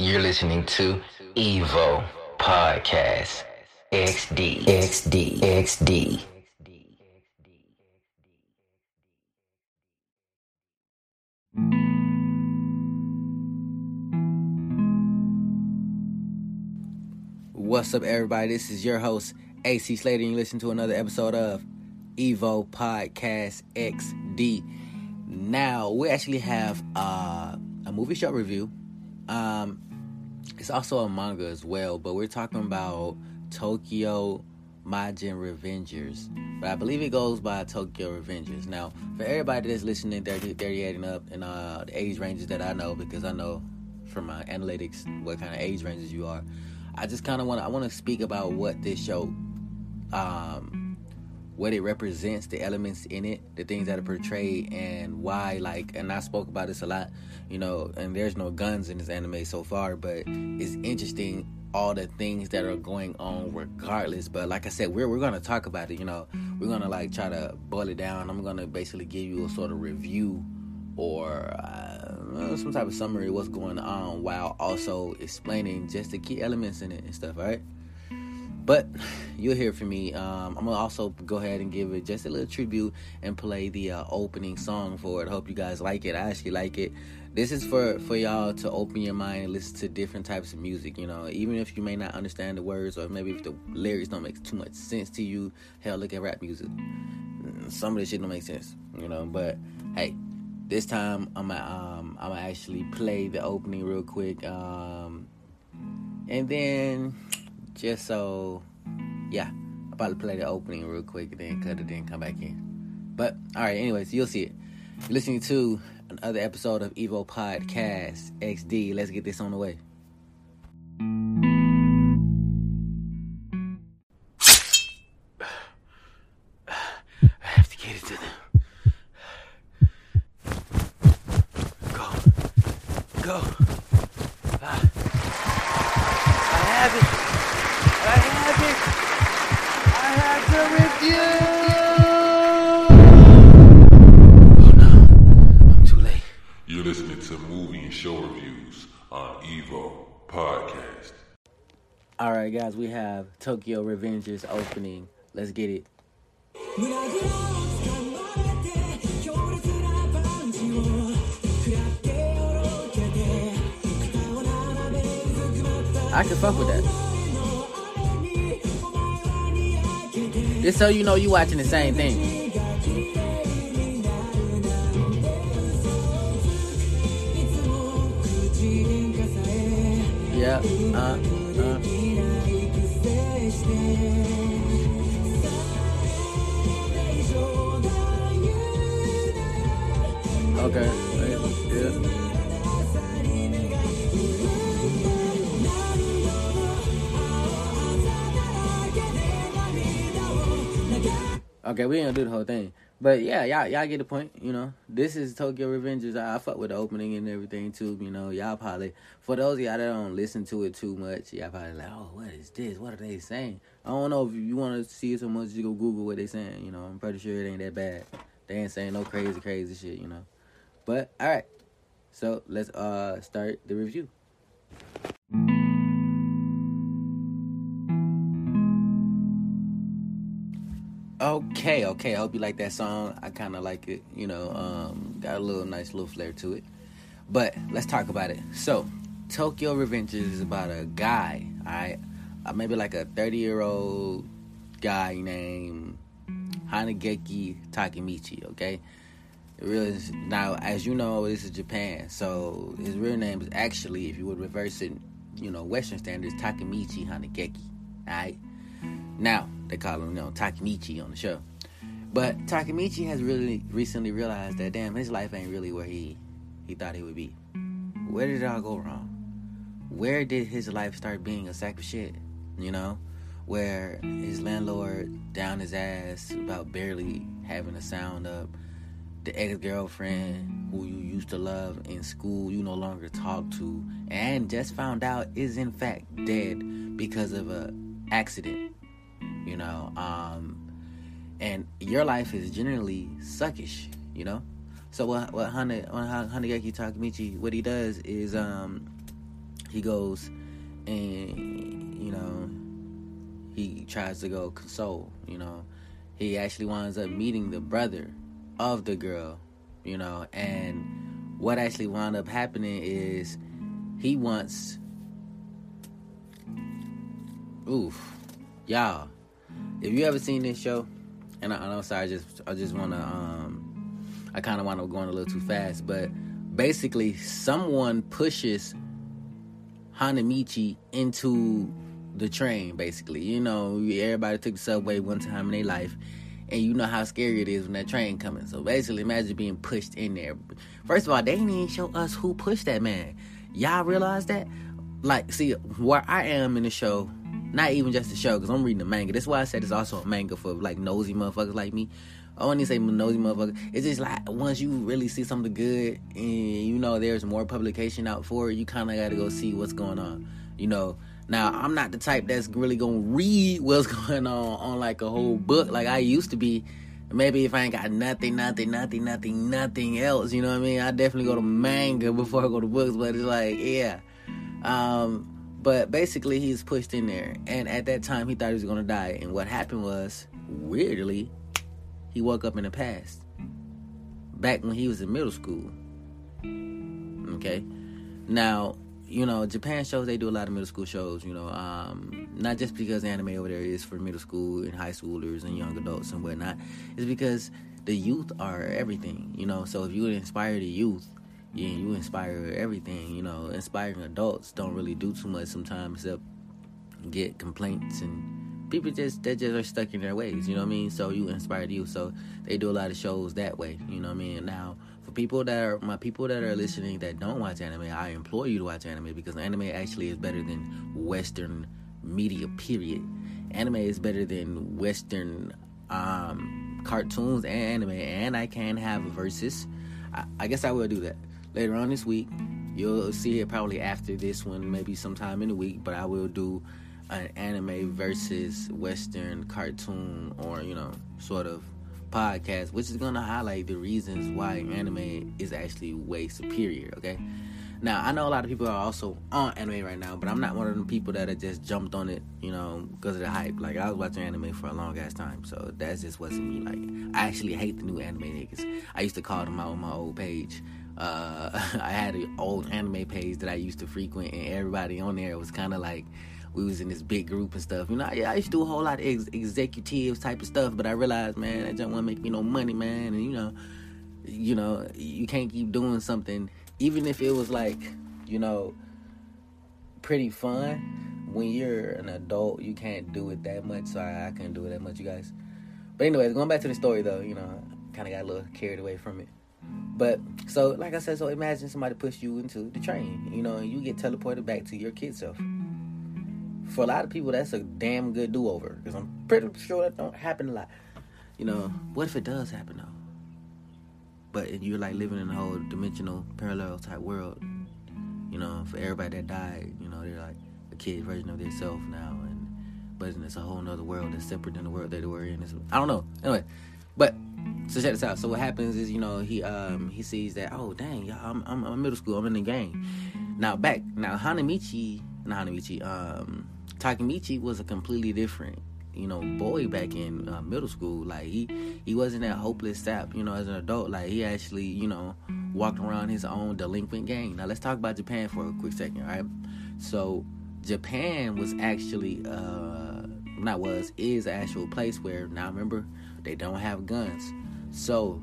You're listening to Evo Podcast XD XD XD. What's up, everybody? This is your host, AC Slater, and you listen to another episode of Evo Podcast XD. Now, we actually have uh, a movie show review. Um, it's also a manga as well, but we're talking about Tokyo Manji Revengers. But I believe it goes by Tokyo Revengers. Now, for everybody that's listening 30, 38 and up, in uh, the age ranges that I know, because I know from my analytics what kind of age ranges you are. I just kind of want to I want to speak about what this show um what it represents, the elements in it, the things that are portrayed and why like and I spoke about this a lot, you know, and there's no guns in this anime so far, but it's interesting all the things that are going on regardless but like i said we're, we're gonna talk about it you know we're gonna like try to boil it down i'm gonna basically give you a sort of review or uh, some type of summary of what's going on while also explaining just the key elements in it and stuff, all right? But you'll hear from me. Um, I'm gonna also go ahead and give it just a little tribute and play the uh, opening song for it. Hope you guys like it. I actually like it. This is for for y'all to open your mind and listen to different types of music. You know, even if you may not understand the words or maybe if the lyrics don't make too much sense to you. Hell, look at rap music. Some of this shit don't make sense. You know, but hey, this time I'm gonna um, I'm gonna actually play the opening real quick, um, and then just so yeah, to play the opening real quick, and then cut it, then come back in. But all right, anyways, you'll see it. You're listening to another episode of Evo Podcast XD. Let's get this on the way. Tokyo Revengers opening. Let's get it. I can fuck with that. Just so you know, you watching the same thing. Yeah. Uh. Okay. Yeah. Okay, we ain't gonna do the whole thing. But yeah, y'all y'all get the point, you know. This is Tokyo Revengers. I, I fuck with the opening and everything too, you know. Y'all probably for those of y'all that don't listen to it too much, y'all probably like, Oh, what is this? What are they saying? I don't know if you wanna see it so much you go Google what they saying, you know. I'm pretty sure it ain't that bad. They ain't saying no crazy, crazy shit, you know. But alright. So let's uh start the review. Okay, okay. I hope you like that song. I kind of like it. You know, um, got a little nice little flair to it. But let's talk about it. So, Tokyo Revengers is about a guy, alright, uh, maybe like a thirty-year-old guy named Hanagaki Takemichi. Okay, it really is, now, as you know, this is Japan, so his real name is actually, if you would reverse it, you know, Western standards, Takemichi Hanagaki. Alright. Now they call him, you know, Takemichi on the show. But Takemichi has really recently realized that damn, his life ain't really where he he thought he would be. Where did it all go wrong? Where did his life start being a sack of shit? You know, where his landlord down his ass about barely having a sound up. The ex girlfriend who you used to love in school, you no longer talk to, and just found out is in fact dead because of a accident you know um and your life is generally suckish you know so what what Hana, Hanagaki Takemichi what he does is um he goes and you know he tries to go console. You know, he actually winds up meeting the brother of the girl. You know, and what actually wound up happening is he wants. Oof, y'all. If you ever seen this show, and I, I'm sorry, I just I just wanna um I kind of want to go on a little too fast, but basically someone pushes Hanamichi into the train. Basically, you know, everybody took the subway one time in their life, and you know how scary it is when that train coming. So basically, imagine being pushed in there. First of all, they didn't even show us who pushed that man. Y'all realize that? Like, see where I am in the show not even just the show, because I'm reading the manga. That's why I said it's also a manga for like nosy motherfuckers like me. I only say nosy motherfucker. It's just like once you really see something good and you know there's more publication out for it, you kind of got to go see what's going on. You know. Now I'm not the type that's really gonna read what's going on on like a whole book like I used to be. Maybe if I ain't got nothing, nothing, nothing, nothing, nothing else, you know what I mean? I definitely go to manga before I go to books. But it's like, yeah. Um, but basically, he's pushed in there, and at that time, he thought he was gonna die. And what happened was, weirdly, he woke up in the past, back when he was in middle school. Okay, now you know Japan shows they do a lot of middle school shows. You know, um, not just because anime over there is for middle school and high schoolers and young adults and whatnot. It's because the youth are everything. You know, so if you inspire the youth yeah, you inspire everything. You know, inspiring adults don't really do too much sometimes except get complaints and people just they just are stuck in their ways. You know what I mean? So you inspire you. So they do a lot of shows that way. You know what I mean? Now for people that are my people that are listening that don't watch anime, I implore you to watch anime because anime actually is better than Western media. Period. Anime is better than Western um, cartoons and anime, and I can have verses. I, I guess I will do that later on this week. You'll see it probably after this one, maybe sometime in the week. But I will do an anime versus Western cartoon, or you know, sort of podcast, which is gonna highlight the reasons why anime is actually way superior. Okay. Now I know a lot of people are also on anime right now, but I'm not one of them people that have just jumped on it, you know, because of the hype. Like I was watching anime for a long ass time, so that just wasn't me. Like I actually hate the new anime niggas. I used to call them out on my old page uh, I had an old anime page that I used to frequent, and everybody on there was kind of like we was in this big group and stuff. You know, yeah, I used to do a whole lot of ex- executives type of stuff, but I realized, man, that don't want to make me no money, man. And you know, you know, you can't keep doing something, even if it was like, you know, pretty fun. When you're an adult, you can't do it that much. So I, I couldn't do it that much, you guys. But anyways, going back to the story though, you know, kind of got a little carried away from it. But so, mm-hmm. like I said, so imagine somebody push you into the train, you know, and you get teleported back to your kid self. For a lot of people, that's a damn good do over because I'm pretty sure that don't happen a lot. You know, what if it does happen though? But you're like living in a whole dimensional parallel type world. You know, for everybody that died, you know, they're like a kid version of themselves now, and but it's a whole other world that's separate than the world that they were in. It's, I don't know. Anyway, but so check this out. So what happens is, you know, he um he sees that oh dang, y'all, I'm I'm, I'm middle school, I'm in the gang. Now back now Hanamichi, not Hanamichi, um Takemichi was a completely different you know boy back in uh, middle school. Like he he wasn't that hopeless sap. You know, as an adult, like he actually you know walked around his own delinquent gang. Now let's talk about Japan for a quick second, right? So Japan was actually uh not was is an actual place where now remember they don't have guns. So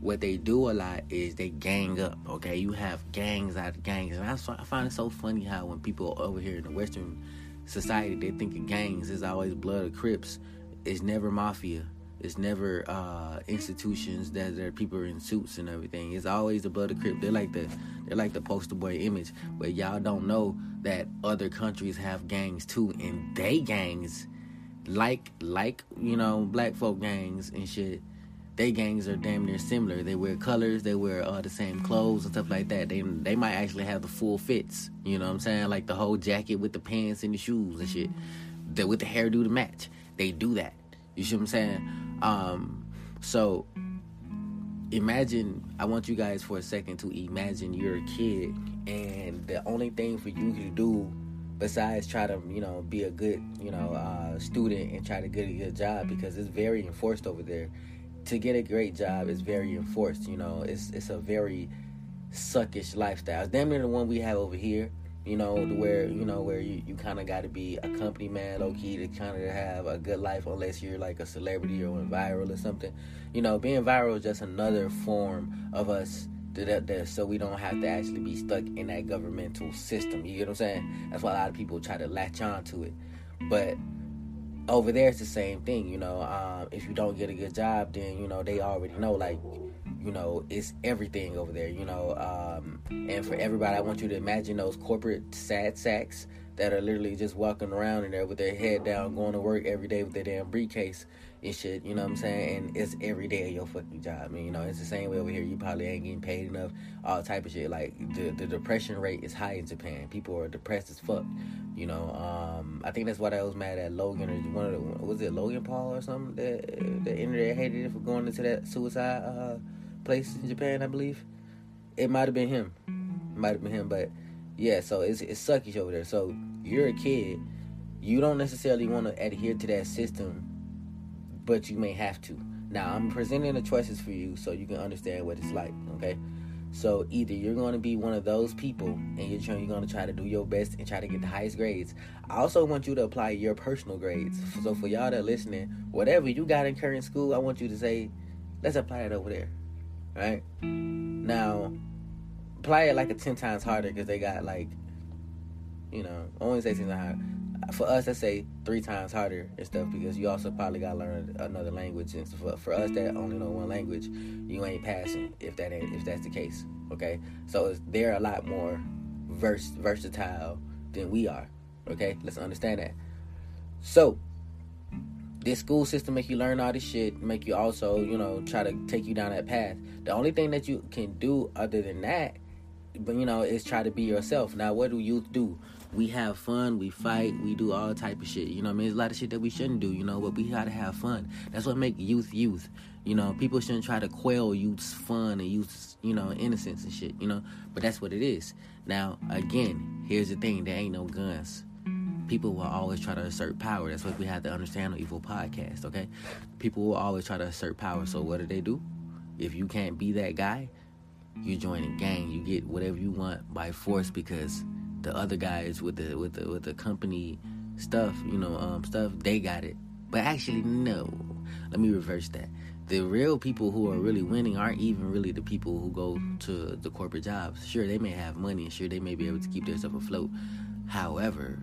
what they do a lot is they gang up. Okay, you have gangs out of gangs, and I, I find it so funny how when people over here in the Western society they think of gangs is always blood of Crips. It's never mafia. It's never uh, institutions that there people in suits and everything. It's always the blood of Crip. They're like the they're like the poster boy image, but y'all don't know that other countries have gangs too, and they gangs like like you know black folk gangs and shit they gangs are damn near similar. They wear colors they wear uh, the same clothes and stuff like that. They they might actually have the full fits you know what i'm saying? Like the whole jacket with the pants and the shoes and shit the, with the hairdo to match. They do that. You see what i'm saying? Um so imagine I want you guys for a second to imagine you're a kid and the only thing for you to do besides try to you know be a good you know uh, student and try to get a good job because it's very enforced over there. To get a great job is very enforced you know. It's it's a very suckish lifestyle. It's damn near the one we have over here you know, where you know where you, you kind of got to be a company man, low key, to kind of have a good life, unless you're like a celebrity or went viral or something. You know, being viral is just another form of us that, that so we don't have to actually be stuck in that governmental system. You get what I'm saying? That's why a lot of people try to latch on to it, but over there it's the same thing. You know, um, if you don't get a good job, then you know they already know like you know, it's everything over there, you know. Um, and for everybody, I want you to imagine those corporate sad sacks that are literally just walking around in there with their head down, going to work every day with their damn briefcase and shit, you know what I'm saying? And it's every day of your fucking job. I mean, you know, it's the same way over here. You probably ain't getting paid enough, all type of shit. Like, the, the depression rate is high in Japan. People are depressed as fuck, you know. Um, I think that's why I was mad at Logan, or one of the, was it Logan Paul or something that the internet hated it for going into that suicide, uh, place in Japan, I believe. It might have been him. Might have been him, but yeah. So it's it's suckish over there. So you're a kid. You don't necessarily want to adhere to that system, but you may have to. Now I'm presenting the choices for you so you can understand what it's like. Okay. So either you're going to be one of those people and you're trying, you're going to try to do your best and try to get the highest grades. I also want you to apply your personal grades. So for y'all that are listening, whatever you got in current school, I want you to say, let's apply it over there right? Now, play it like a 10 times harder because they got like, you know, I only say 10 times harder. For us, let's say three times harder and stuff because you also probably got to learn another language. And for, for us that only know one language, you ain't passing if that ain't, if that's the case. Okay, so they're a lot more vers- versatile than we are. Okay, let's understand that. So this school system make you learn all this shit, make you also, you know, try to take you down that path. The only thing that you can do other than that, but you know, it's try to be yourself. Now, what do youth do? We have fun, we fight, we do all type of shit. You know, I mean, there's a lot of shit that we shouldn't do. You know, but we gotta have fun. That's what make youth youth. You know, people shouldn't try to quell youth's fun and youth's, you know, innocence and shit. You know, but that's what it is. Now, again, here's the thing: there ain't no guns people will always try to assert power. That's what we have to understand on Evo Podcast, okay? People will always try to assert power. So what do they do? If you can't be that guy, you join a gang. You get whatever you want by force because the other guys with the with the with the company stuff, you know, um, stuff they got it. But actually, no. Let me reverse that. The real people who are really winning aren't even really the people who go to the corporate jobs. Sure, they may have money and sure they may be able to keep themselves afloat. However,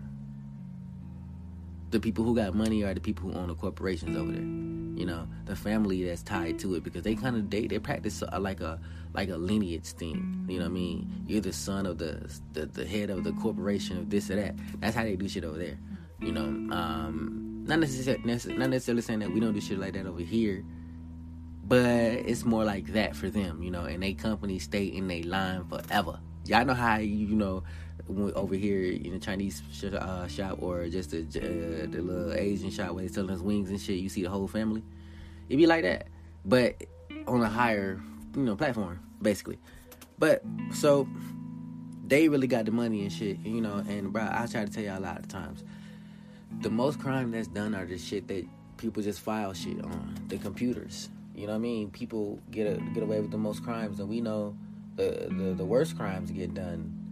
the people who got money are the people who own the corporations over there. You know, the family that's tied to it because they kind of they they practice like a like a lineage thing. You know what I mean? You're the son of the the, the head of the corporation of this or that. That's how they do shit over there. You know, um, not necessarily not necessarily saying that we don't do shit like that over here, but it's more like that for them. You know, and they company stay in their line forever. Y'all know how you know over here in the Chinese sh- uh, shop or just the, uh, the little Asian shop where they selling us wings and shit, you see the whole family. It'd be like that, but on a higher, you know, platform basically. But so they really got the money and shit, you know. And bro, I try to tell y'all a lot of times, the most crime that's done are the shit that people just file shit on the computers. You know what I mean? People get a, get away with the most crimes, and we know the, the the worst crimes get done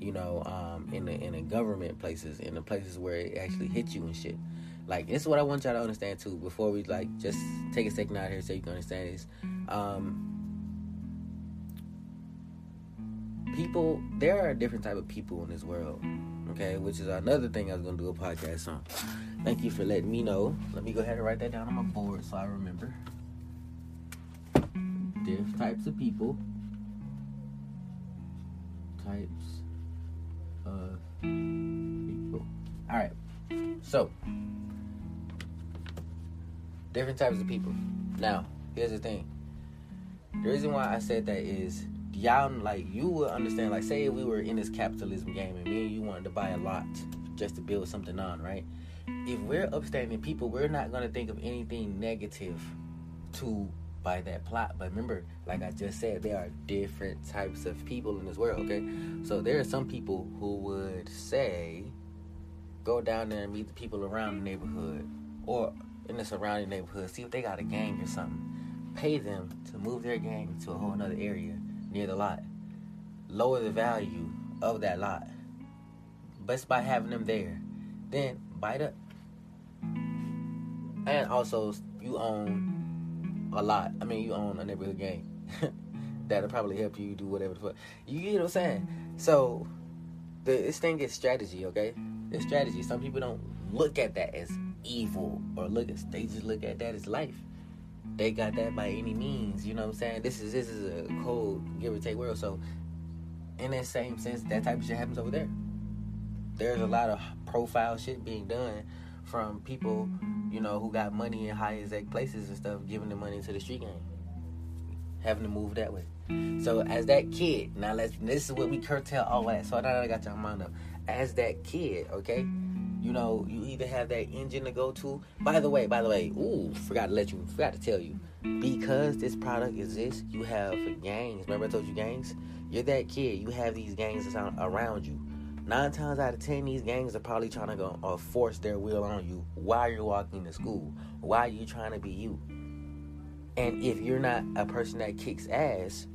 you know, um, in the in the government places, in the places where it actually hits you and shit. Like this is what I want y'all to understand too. Before we like just take a second out here so you can understand this. Um, people, there are different type of people in this world. Okay, which is another thing I was gonna do a podcast on. Thank you for letting me know. Let me go ahead and write that down on my board so I remember. Different types of people. Types of people. All right. So, different types of people. Now, here's the thing. The reason why I said that is y'all like you will understand. Like, say we were in this capitalism game and me and you wanted to buy a lot just to build something on, right? If we're upstanding people, we're not gonna think of anything negative to by that plot. But remember, like I just said, there are different types of people in this world, okay? So there are some people who would say, go down there and meet the people around the neighborhood or in the surrounding neighborhood, see if they got a gang or something. Pay them to move their gang to a whole other area near the lot. Lower the value of that lot. Best by having them there. Then bite up. And also, you own a lot. I mean, you own a neighborhood gang. That'll probably help you do whatever the fuck. You get what I'm saying? So, the, this thing is strategy, okay? It's strategy. Some people don't look at that as evil or look at they just look at that as life. They got that by any means, you know what I'm saying? This is this is a cold give or take world. So in that same sense, that type of shit happens over there. There's a lot of profile shit being done from people, you know, who got money in high exec places and stuff, giving the money to the street gang. Having to move that way. So as that kid, now let's this is what we curtail all that. So now I got your mind up. As that kid, okay? You know, you either have that engine to go to. By the way, by the way, ooh, forgot to let you, forgot to tell you, because this product exists, you have gangs. Remember I told you gangs? You're that kid. You have these gangs around you. Nine times out of ten, these gangs are probably trying to go or force their will on you while you're walking to school. Why are you trying to be you? And if you're not a person that kicks ass,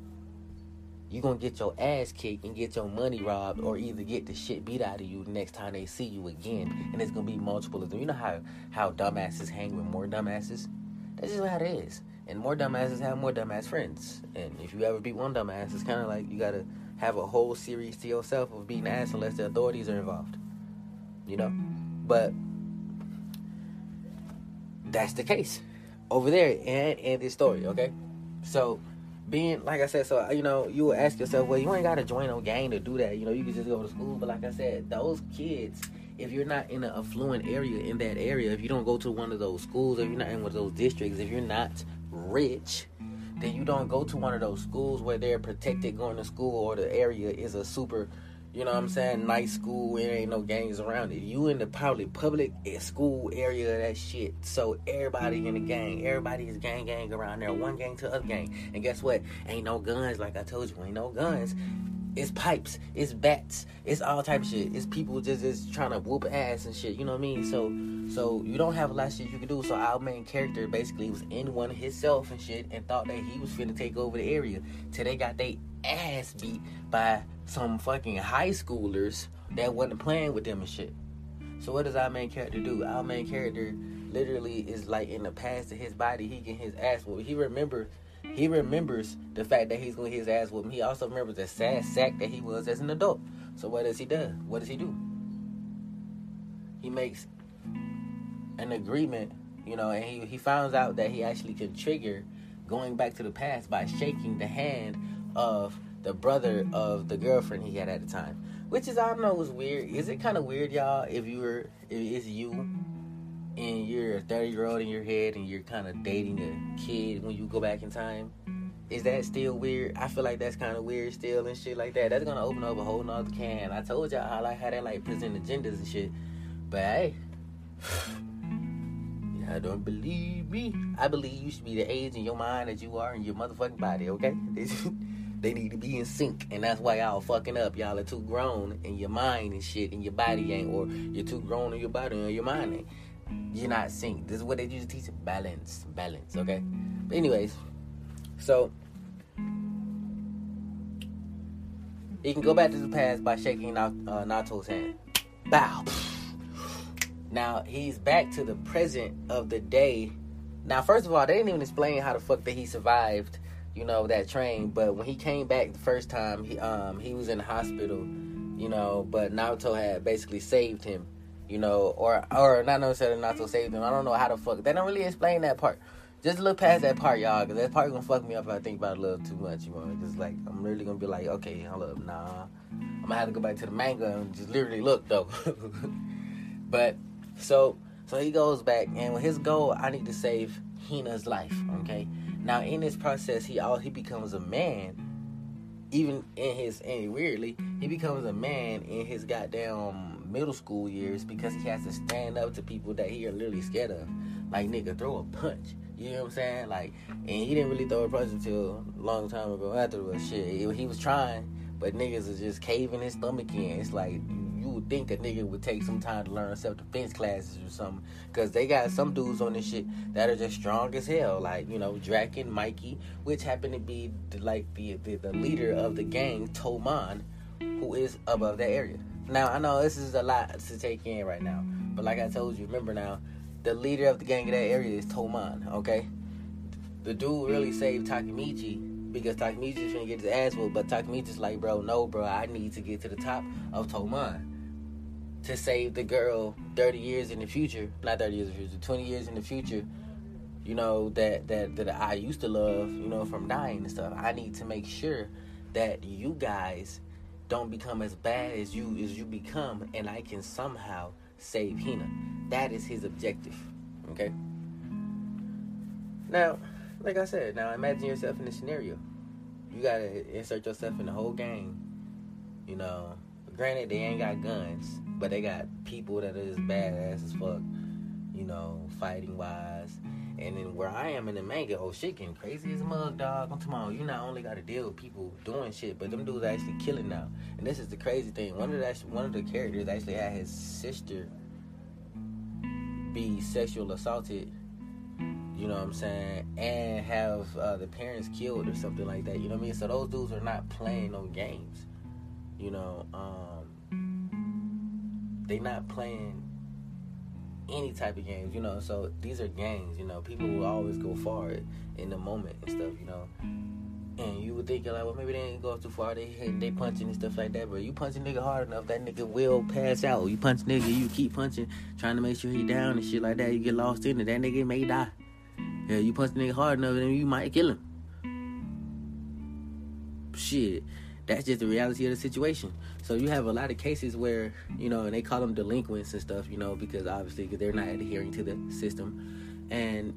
you're gonna get your ass kicked and get your money robbed or either get the shit beat out of you next time they see you again. And it's gonna be multiple of them. You know how how dumbasses hang with more dumbasses? That's just how it is. And more dumbasses have more dumbass friends. And if you ever beat one dumbass it's kind of like you gotta have a whole series to yourself of beating ass unless the authorities are involved. You know? But that's the case over there and in this story okay? So being like I said, so you know, you will ask yourself, well, you ain't gotta join no gang to do that. You know, you can just go to school. But like I said, those kids, if you're not in an affluent area in that area, if you don't go to one of those schools, if you're not in one of those districts, if you're not rich, then you don't go to one of those schools where they're protected going to school or the area is a super you know what I'm saying? Night school, there ain't no gangs around it. You in the probably public eh, school area of that shit. So everybody in the gang, everybody is gang gang around there, one gang to other gang. And guess what? Ain't no guns, like I told you, ain't no guns. It's pipes, it's bats, it's all type of shit. It's people just just trying to whoop ass and shit. You know what I mean? So so you don't have a lot of shit you can do. So our main character basically was in one himself and shit and thought that he was finna take over the area. Till they got they ass beat by some fucking high schoolers that wasn't playing with them and shit. So what does our main character do? Our main character literally is like in the past of his body, he get his ass whooped. He remember he remembers the fact that he's gonna his ass whooped. He also remembers the sad sack that he was as an adult. So what does he do? What does he do? He makes an agreement, you know, and he, he finds out that he actually can trigger going back to the past by shaking the hand of the brother of the girlfriend he had at the time. Which is I don't know was weird. Is it kind of weird, y'all? If you were, if it's you and you're a 30 year old in your head and you're kind of dating a kid when you go back in time, is that still weird? I feel like that's kind of weird still and shit like that. That's gonna open up a whole nother can. I told y'all how like how they like present agendas and shit, but hey. I don't believe me. I believe you should be the age in your mind that you are in your motherfucking body, okay? they need to be in sync, and that's why y'all fucking up. Y'all are too grown in your mind and shit, and your body ain't, or you're too grown in your body and your mind ain't. You're not synced. This is what they used to teach balance, balance, okay? But anyways, so he can go back to the past by shaking uh, Naoto's hand. Bow. Now he's back to the present of the day. Now, first of all, they didn't even explain how the fuck that he survived, you know, that train. But when he came back the first time, he um he was in the hospital, you know. But Naruto had basically saved him, you know, or or not necessarily Naruto saved him. I don't know how the fuck. They don't really explain that part. Just look past that part, y'all, because that part gonna fuck me up if I think about it a little too much, you know. Just like I'm really gonna be like, okay, hold up, nah. I'm gonna have to go back to the manga and just literally look though. but so so he goes back, and with his goal, I need to save Hina's life. Okay. Now in this process, he all he becomes a man. Even in his and weirdly, he becomes a man in his goddamn middle school years because he has to stand up to people that he are literally scared of. Like nigga, throw a punch. You know what I'm saying? Like, and he didn't really throw a punch until a long time ago afterwards. Shit, he, was trying, but niggas is just caving his stomach in. It's like think a nigga would take some time to learn self defense classes or something, cause they got some dudes on this shit that are just strong as hell. Like you know, Draken, Mikey, which happened to be the, like the, the the leader of the gang, Toman, who is above that area. Now I know this is a lot to take in right now, but like I told you, remember now the leader of the gang in that area is Toman, okay? The dude really saved Takemichi because Takemichi's gonna get his ass whooped, but Takemichi's like, bro, no, bro, I need to get to the top of Toman to save the girl 30 years in the future, not 30 years in the future, 20 years in the future, you know, that, that, that I used to love, you know, from dying and stuff. I need to make sure that you guys don't become as bad as you as you become and I can somehow save Hina. That is his objective. Okay. Now, like I said, now imagine yourself in this scenario. You gotta insert yourself in the whole game. You know, granted they ain't got guns, but they got people that are just badass as fuck. You know, fighting wise. And then where I am in the manga, oh shit getting crazy as a mug dog. I'm talking you not only gotta deal with people doing shit, but them dudes actually killing now. And this is the crazy thing. One of the one of the characters actually had his sister be sexual assaulted, you know what I'm saying, and have uh, the parents killed or something like that. You know what I mean? So those dudes are not playing no games. You know, um, they not playing any type of games. You know, so these are games. You know, people will always go far in the moment and stuff. You know, and you would think like, well, maybe they ain't go too far. They they punching and stuff like that. But you punch a nigga hard enough, that nigga will pass out. You punch nigga, you keep punching, trying to make sure he down and shit like that. You get lost in it, that nigga may die. Yeah, you punch a nigga hard enough, then you might kill him. Shit, that's just the reality of the situation. So you have a lot of cases where you know, and they call them delinquents and stuff, you know, because obviously because they're not adhering to the system, and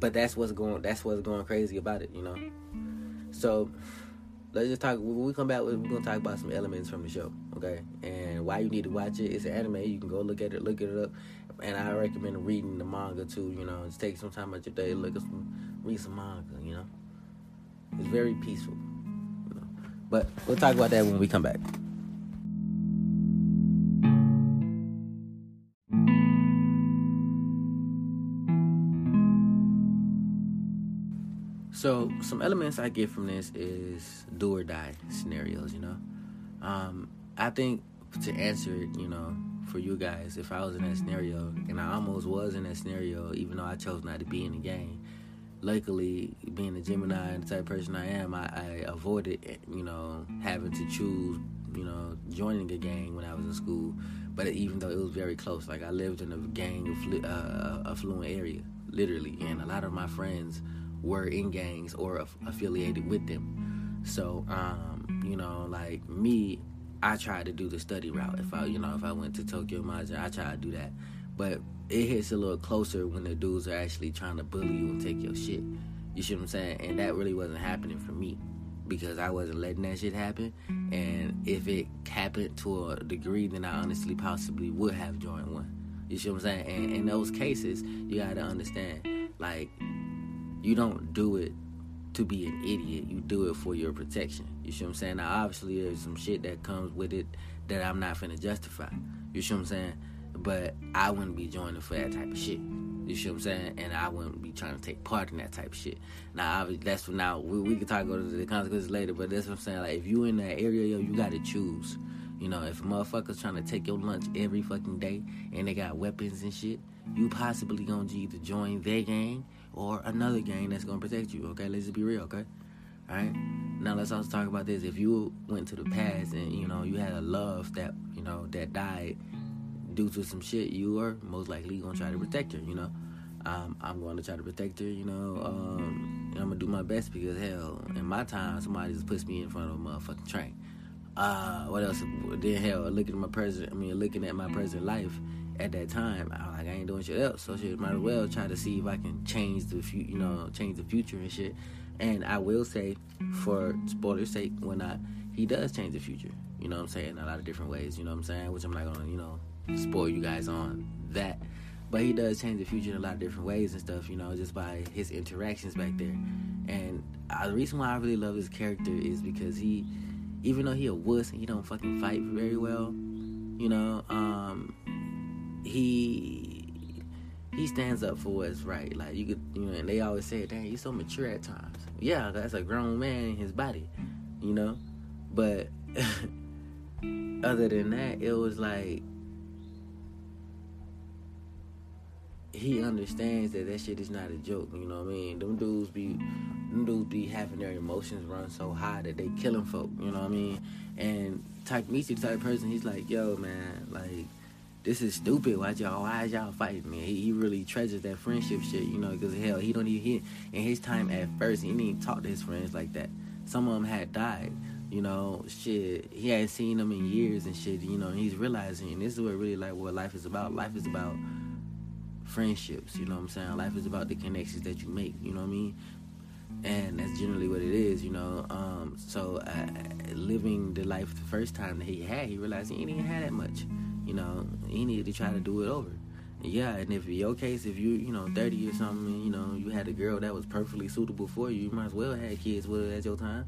but that's what's going that's what's going crazy about it, you know. So let's just talk. When we come back, we're gonna talk about some elements from the show, okay? And why you need to watch it. It's an anime. You can go look at it, look it up. And I recommend reading the manga too. You know, just take some time out your day, look at some, read some manga. You know, it's very peaceful. But we'll talk about that when we come back. So some elements I get from this is do or die scenarios. You know, um, I think to answer it, you know, for you guys, if I was in that scenario, and I almost was in that scenario, even though I chose not to be in the game. Luckily, being a Gemini and the type of person I am, I, I avoided, you know, having to choose, you know, joining a gang when I was in school. But even though it was very close, like I lived in a gang uh, affluent area, literally, and a lot of my friends were in gangs or aff- affiliated with them. So, um, you know, like me, I tried to do the study route. If I, you know, if I went to Tokyo Maja, I tried to do that. But it hits a little closer when the dudes are actually trying to bully you and take your shit. You see what I'm saying? And that really wasn't happening for me because I wasn't letting that shit happen. And if it happened to a degree, then I honestly possibly would have joined one. You see what I'm saying? And in those cases, you gotta understand, like, you don't do it to be an idiot. You do it for your protection. You see what I'm saying? Now, obviously, there's some shit that comes with it that I'm not finna justify. You see what I'm saying? But I wouldn't be joining for that type of shit. You see what I'm saying? And I wouldn't be trying to take part in that type of shit. Now, obviously, that's for now. We, we can talk about the consequences later, but that's what I'm saying. Like, if you in that area, yo, you gotta choose. You know, if motherfucker's trying to take your lunch every fucking day and they got weapons and shit, you possibly gonna either join their gang or another gang that's gonna protect you. Okay, let's just be real. Okay, all right. Now let's also talk about this. If you went to the past and you know you had a love that you know that died due to some shit, you are most likely gonna try to protect her. You know, um, I'm going to try to protect her. You know, um, I'm gonna do my best because hell, in my time, somebody just puts me in front of a motherfucking train. Uh, what else? Then hell, looking at my present. I mean, looking at my present life at that time, I like, I ain't doing shit else. So shit, might as well try to see if I can change the future, you know, change the future and shit. And I will say, for spoiler's sake, when I he does change the future. You know what I'm saying? A lot of different ways. You know what I'm saying? Which I'm not gonna, you know, spoil you guys on that. but he does change the future in a lot of different ways and stuff, you know, just by his interactions back there. And uh, the reason why I really love his character is because he, even though he a wuss and he don't fucking fight very well, you know, um, he he stands up for what's right. Like you could, you know, and they always say, "Dang, he's so mature at times." Yeah, that's a grown man in his body, you know. But other than that, it was like he understands that that shit is not a joke. You know what I mean? Them dudes be, them dudes be having their emotions run so high that they killing folk. You know what I mean? And Type the type person. He's like, yo, man, like this is stupid. Why y'all? Why is y'all fighting, man? He, he really treasures that friendship shit, you know, because hell, he don't even hit in his time at first. He didn't even talk to his friends like that. Some of them had died, you know. Shit, he hadn't seen them in years and shit, you know. And he's realizing, and this is what really like what life is about. Life is about friendships, you know what I'm saying? Life is about the connections that you make, you know what I mean? And that's generally what it is, you know. Um, so uh, living the life the first time that he had, he realized he didn't have that much, you know. He needed to try to do it over. Yeah, and if your case, if you you know 30 or something, you know you had a girl that was perfectly suitable for you, you might as well have kids with her at your time.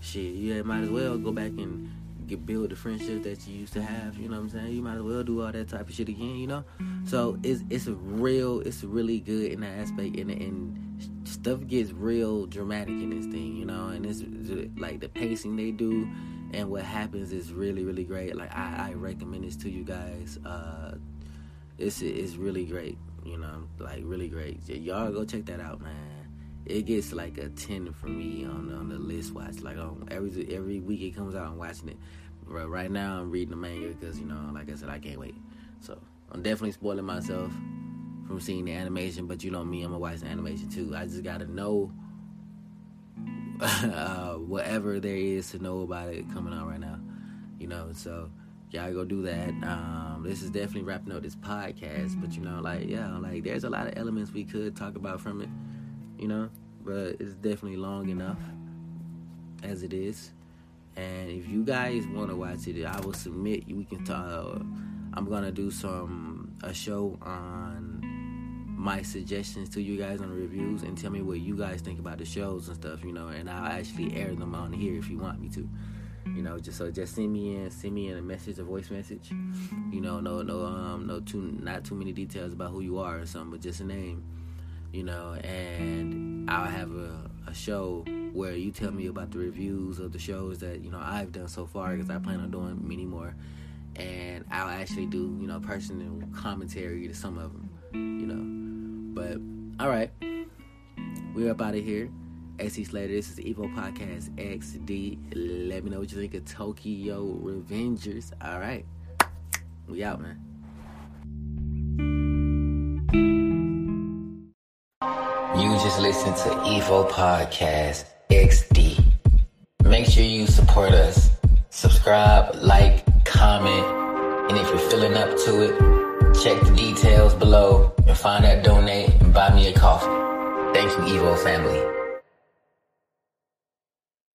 Shit, you might as well go back and get build the friendship that you used to have. You know what I'm saying? You might as well do all that type of shit again. You know, so it's it's a real, it's really good in that aspect, and and stuff gets real dramatic in this thing. You know, and it's like the pacing they do, and what happens is really really great. Like I, I recommend this to you guys. Uh, it's it's really great. You know, like really great. Y'all go check that out, man it gets like a ten for me on on the list watch. Like on every every week it comes out, I'm watching it. But right now I'm reading the manga because you know, like I said, I can't wait. So I'm definitely spoiling myself from seeing the animation. But you know me, I'm gonna watch the animation too. I just gotta know uh, whatever there is to know about it coming out right now. You know, so y'all go do that. Um, this is definitely wrapping up this podcast, but you know, like yeah, like there's a lot of elements we could talk about from it you know, but it's definitely long enough as it is. And if you guys want to watch it, I will submit. We can talk. I'm gonna do some a show on my suggestions to you guys on the reviews and tell me what you guys think about the shows and stuff. You know, and I'll actually air them on here if you want me to. You know, just so just send me in, send me in a message, a voice message. You know, no, no, um, no, too, not too many details about who you are or something, but just a name you know, and I'll have a, a show where you tell me about the reviews of the shows that you know I've done so far because I plan on doing many more, and I'll actually do you know personal commentary to some of them, you know. But all right, we're up out of here. AC Slater, this is Evo Podcast XD. Let me know what you think of Tokyo Revengers. All right, we out, man. You just listen to Evo Podcast XD. Make sure you support us. Subscribe, like, comment, and if you're feeling up to it, check the details below and find that donate and buy me a coffee. Thank you, Evo family.